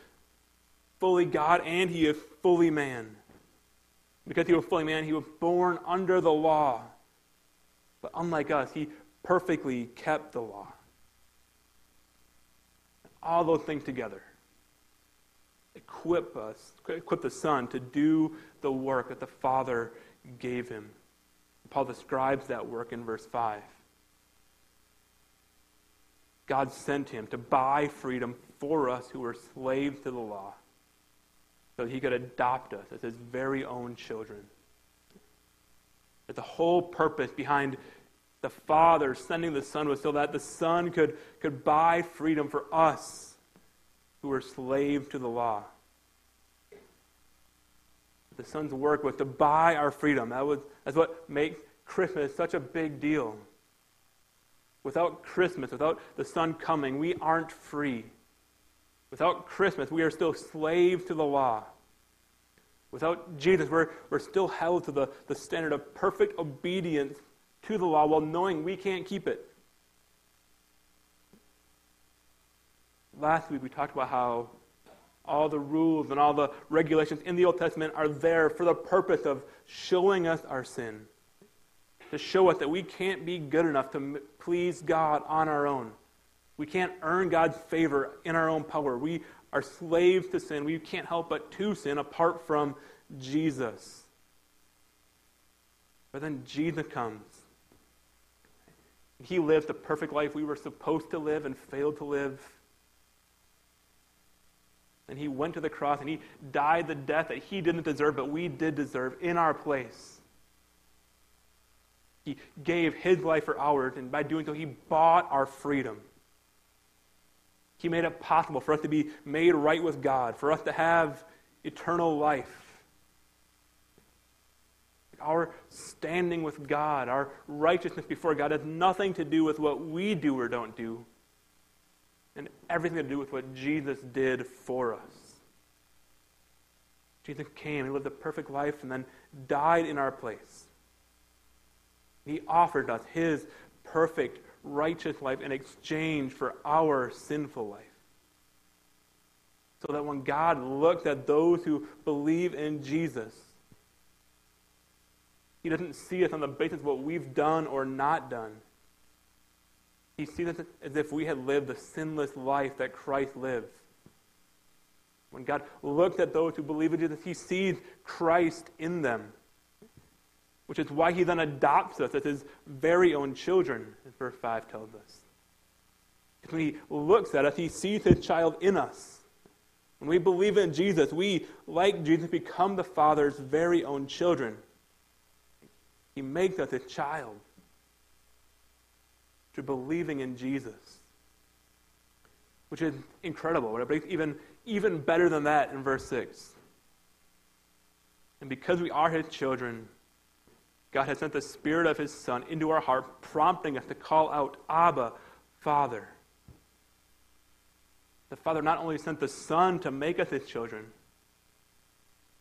fully God and he is fully man. Because he was fully man, he was born under the law. But unlike us, he perfectly kept the law. All those things together equip us, equip the Son to do the work that the Father gave him. Paul describes that work in verse 5. God sent him to buy freedom for us who were slaves to the law so he could adopt us as his very own children. That the whole purpose behind the Father sending the Son was so that the Son could, could buy freedom for us who were slaves to the law. The Son's work was to buy our freedom. That was, that's what makes Christmas such a big deal. Without Christmas, without the Son coming, we aren't free. Without Christmas, we are still slaves to the law. Without Jesus, we're, we're still held to the, the standard of perfect obedience to the law while knowing we can't keep it. Last week, we talked about how all the rules and all the regulations in the Old Testament are there for the purpose of showing us our sin, to show us that we can't be good enough to please God on our own. We can't earn God's favor in our own power. We are slaves to sin. We can't help but to sin apart from Jesus. But then Jesus comes. He lived the perfect life we were supposed to live and failed to live. And he went to the cross and he died the death that he didn't deserve, but we did deserve in our place. He gave his life for ours, and by doing so, he bought our freedom. He made it possible for us to be made right with God, for us to have eternal life. Our standing with God, our righteousness before God, has nothing to do with what we do or don't do, and everything to do with what Jesus did for us. Jesus came, He lived a perfect life, and then died in our place. He offered us His perfect, righteous life in exchange for our sinful life. So that when God looks at those who believe in Jesus, He doesn't see us on the basis of what we've done or not done. He sees us as if we had lived the sinless life that Christ lived. When God looks at those who believe in Jesus, He sees Christ in them, which is why He then adopts us as His very own children, as verse 5 tells us. When He looks at us, He sees His child in us. When we believe in Jesus, we, like Jesus, become the Father's very own children. He makes us a child to believing in Jesus, which is incredible. But even, even better than that in verse 6. And because we are his children, God has sent the Spirit of his Son into our heart, prompting us to call out, Abba, Father. The Father not only sent the Son to make us his children,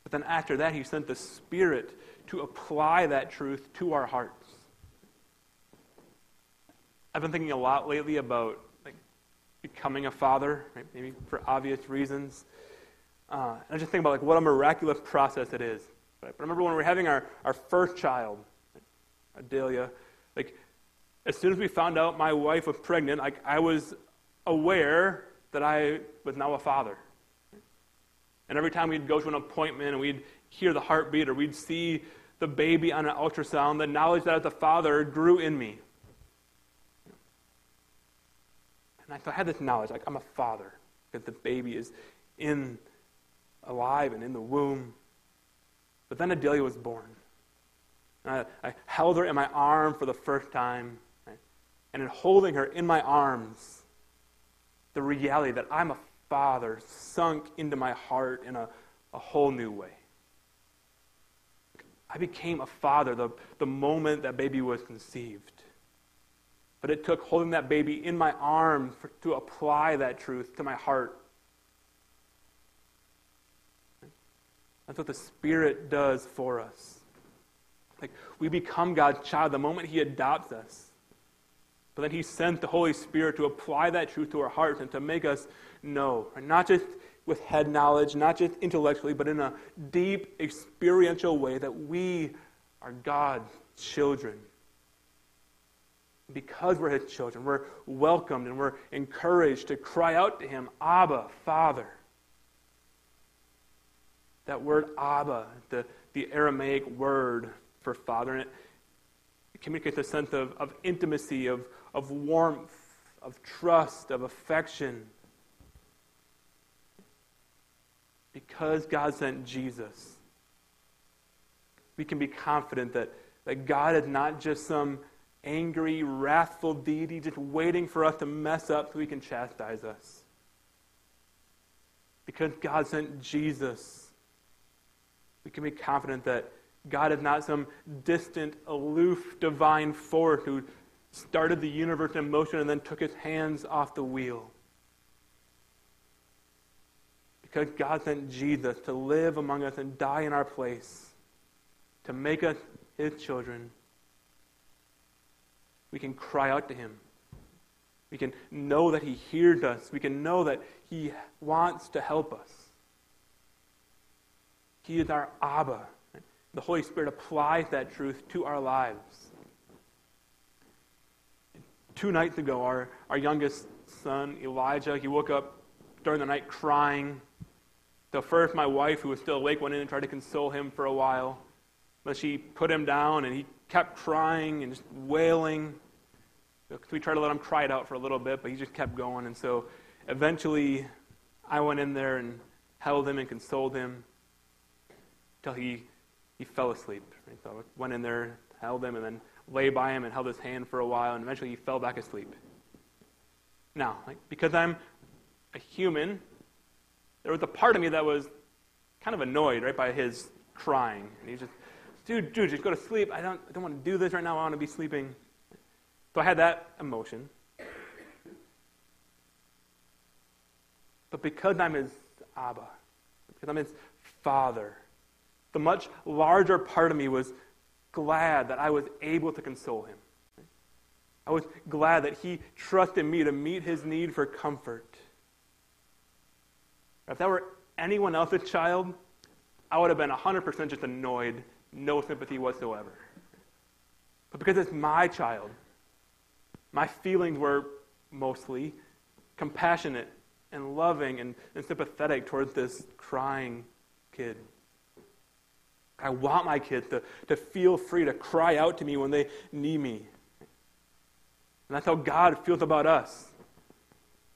but then after that, he sent the Spirit to apply that truth to our hearts. I've been thinking a lot lately about like becoming a father, right? maybe for obvious reasons. Uh, and I just think about like what a miraculous process it is. Right? But I remember when we were having our, our first child, Adelia, like as soon as we found out my wife was pregnant, like I was aware that I was now a father. And every time we'd go to an appointment and we'd hear the heartbeat or we'd see the baby on an ultrasound, the knowledge that as a father grew in me. And I, I had this knowledge, like I'm a father, because the baby is in alive and in the womb. But then Adelia was born. I, I held her in my arm for the first time. Right? And in holding her in my arms, the reality that I'm a father sunk into my heart in a, a whole new way. I became a father the, the moment that baby was conceived. But it took holding that baby in my arms for, to apply that truth to my heart. That's what the Spirit does for us. Like we become God's child the moment He adopts us. But then He sent the Holy Spirit to apply that truth to our hearts and to make us know. Not just with head knowledge, not just intellectually, but in a deep experiential way that we are God's children because we're his children, we're welcomed and we're encouraged to cry out to him, Abba, Father. That word Abba, the, the Aramaic word for father, and it, communicates a sense of, of intimacy, of, of warmth, of trust, of affection. Because God sent Jesus, we can be confident that, that God is not just some angry, wrathful deity just waiting for us to mess up so he can chastise us. Because God sent Jesus, we can be confident that God is not some distant, aloof, divine force who started the universe in motion and then took his hands off the wheel. Because God sent Jesus to live among us and die in our place, to make us his children we can cry out to Him. We can know that He hears us. We can know that He wants to help us. He is our Abba. The Holy Spirit applies that truth to our lives. Two nights ago, our, our youngest son, Elijah, he woke up during the night crying. So first, my wife, who was still awake, went in and tried to console him for a while. But she put him down, and he kept crying and just wailing. We tried to let him cry it out for a little bit, but he just kept going. And so eventually I went in there and held him and consoled him until he, he fell asleep. So I went in there, held him, and then lay by him and held his hand for a while, and eventually he fell back asleep. Now, like, because I'm a human, there was a part of me that was kind of annoyed, right, by his crying. And he just, dude, dude, just go to sleep. I don't, I don't want to do this right now. I want to be sleeping. So I had that emotion. But because I'm his Abba, because I'm his father, the much larger part of me was glad that I was able to console him. I was glad that he trusted me to meet his need for comfort. If that were anyone else's child, I would have been 100% just annoyed, no sympathy whatsoever. But because it's my child, my feelings were mostly compassionate and loving and, and sympathetic towards this crying kid. I want my kids to, to feel free to cry out to me when they need me. And that's how God feels about us.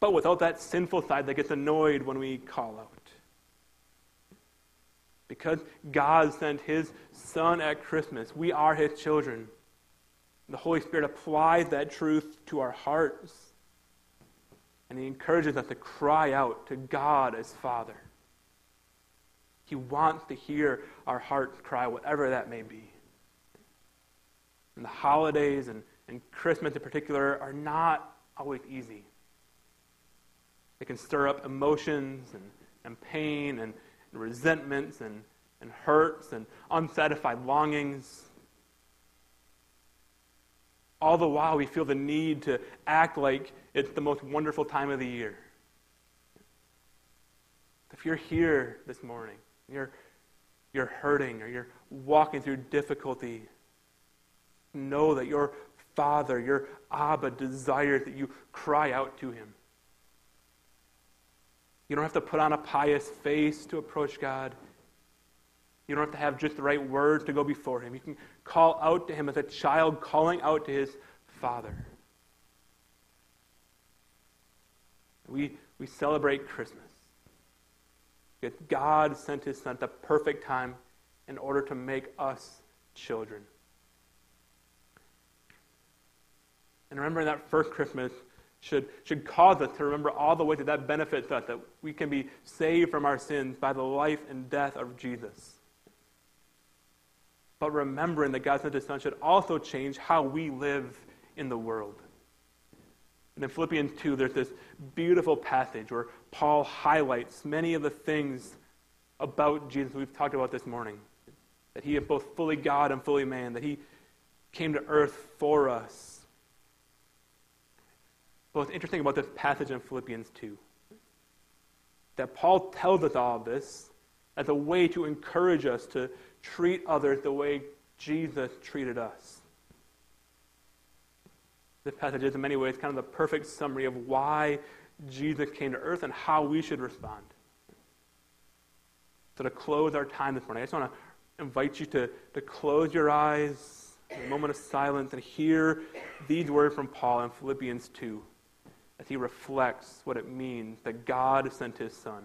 But without that sinful side that gets annoyed when we call out. Because God sent His Son at Christmas, we are His children. The Holy Spirit applies that truth to our hearts. And He encourages us to cry out to God as Father. He wants to hear our hearts cry, whatever that may be. And the holidays and, and Christmas in particular are not always easy. They can stir up emotions and, and pain and, and resentments and, and hurts and unsatisfied longings. All the while, we feel the need to act like it's the most wonderful time of the year. If you're here this morning, you're, you're hurting or you're walking through difficulty, know that your Father, your Abba, desires that you cry out to Him. You don't have to put on a pious face to approach God. You don't have to have just the right words to go before Him. You can call out to Him as a child calling out to his Father. We, we celebrate Christmas. Because God sent His Son at the perfect time in order to make us children. And remembering that first Christmas should, should cause us to remember all the ways that that benefits us, that we can be saved from our sins by the life and death of Jesus. But remembering that God sent His Son should also change how we live in the world. And in Philippians 2, there's this beautiful passage where Paul highlights many of the things about Jesus we've talked about this morning. That he is both fully God and fully man, that he came to earth for us. But what's interesting about this passage in Philippians 2, that Paul tells us all of this as a way to encourage us to treat others the way Jesus treated us. This passage is, in many ways, kind of the perfect summary of why Jesus came to earth and how we should respond. So, to close our time this morning, I just want to invite you to, to close your eyes, a moment of silence, and hear these words from Paul in Philippians 2 as he reflects what it means that God sent his Son.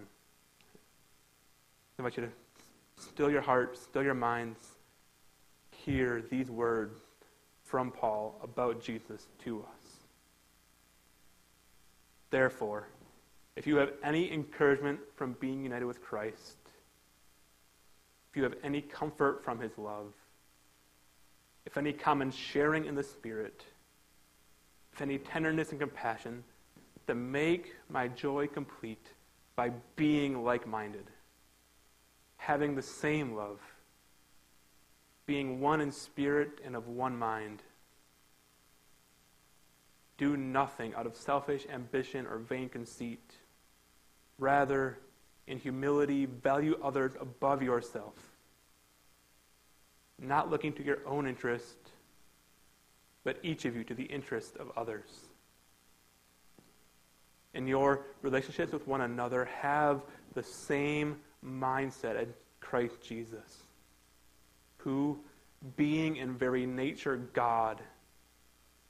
I invite you to still your hearts, still your minds, hear these words from Paul about Jesus to us. Therefore, if you have any encouragement from being united with Christ, if you have any comfort from his love, if any common sharing in the Spirit, if any tenderness and compassion, then make my joy complete by being like minded, having the same love being one in spirit and of one mind. Do nothing out of selfish ambition or vain conceit. Rather, in humility, value others above yourself, not looking to your own interest, but each of you to the interest of others. In your relationships with one another, have the same mindset as Christ Jesus who, being in very nature God,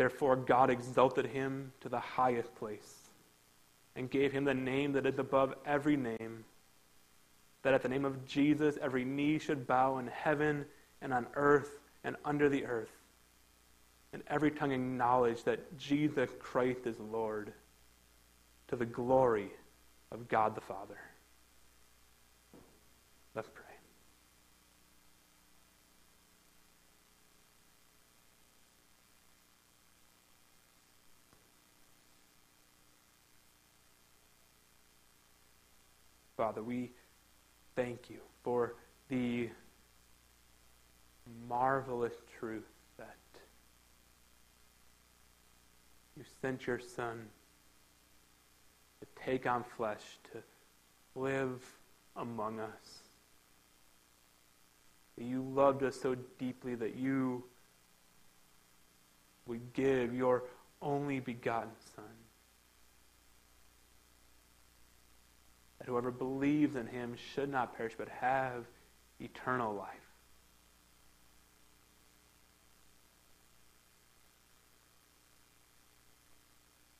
Therefore, God exalted him to the highest place and gave him the name that is above every name, that at the name of Jesus every knee should bow in heaven and on earth and under the earth, and every tongue acknowledge that Jesus Christ is Lord, to the glory of God the Father. Let's pray. Father, we thank you for the marvelous truth that you sent your Son to take on flesh, to live among us. That you loved us so deeply that you would give your only begotten Son. That whoever believes in him should not perish but have eternal life.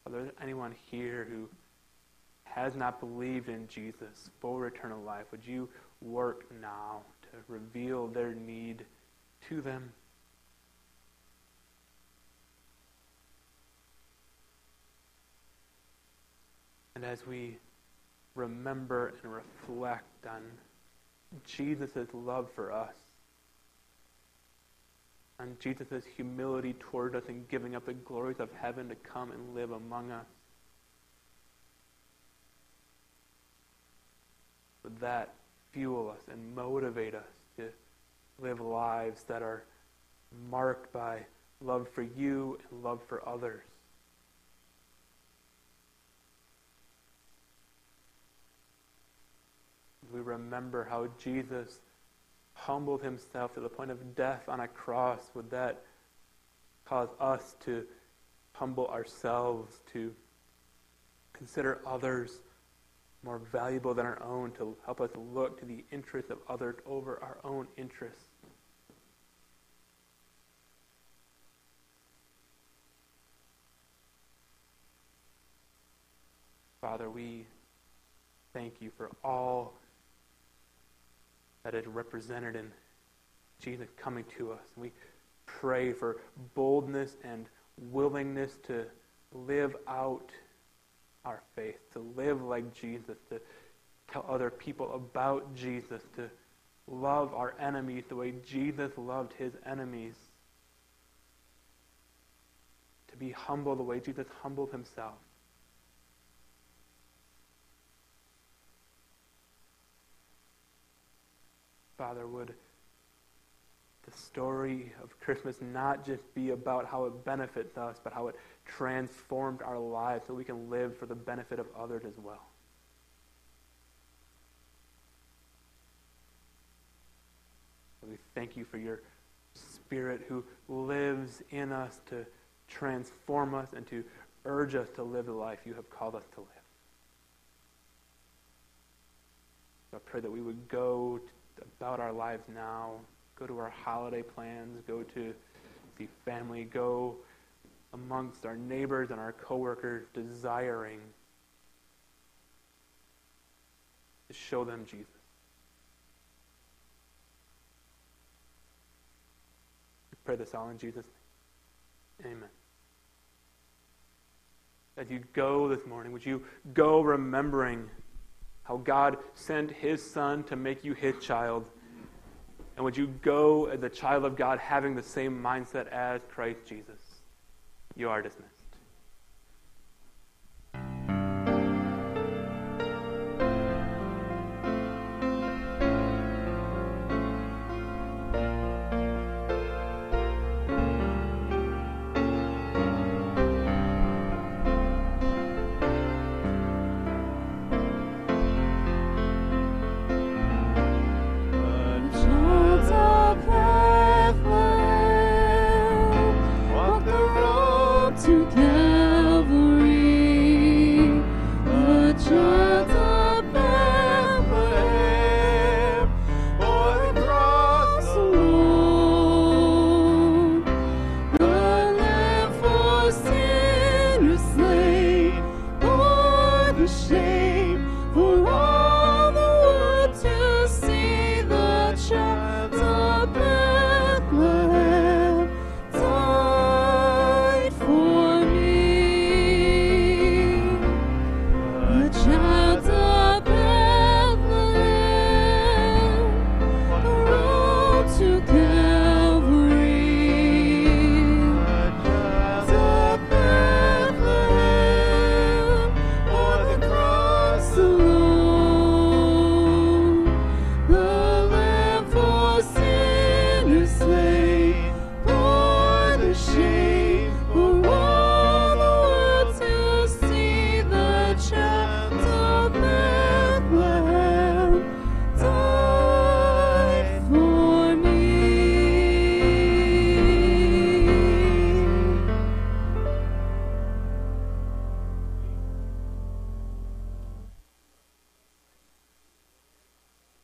Are there anyone here who has not believed in Jesus for eternal life? Would you work now to reveal their need to them? And as we remember and reflect on Jesus' love for us, on Jesus' humility toward us and giving up the glories of heaven to come and live among us. Would that fuel us and motivate us to live lives that are marked by love for you and love for others? We remember how Jesus humbled himself to the point of death on a cross, would that cause us to humble ourselves, to consider others more valuable than our own, to help us look to the interests of others over our own interests? Father, we thank you for all that is represented in Jesus coming to us. We pray for boldness and willingness to live out our faith, to live like Jesus, to tell other people about Jesus, to love our enemies the way Jesus loved his enemies, to be humble the way Jesus humbled himself. Father, would the story of Christmas not just be about how it benefits us, but how it transformed our lives so we can live for the benefit of others as well. We thank you for your Spirit who lives in us to transform us and to urge us to live the life you have called us to live. I pray that we would go about our lives now. Go to our holiday plans. Go to see family. Go amongst our neighbors and our coworkers, desiring to show them Jesus. Pray this all in Jesus' name. Amen. As you go this morning, would you go remembering how God sent his son to make you his child. And would you go as a child of God having the same mindset as Christ Jesus? You are dismissed.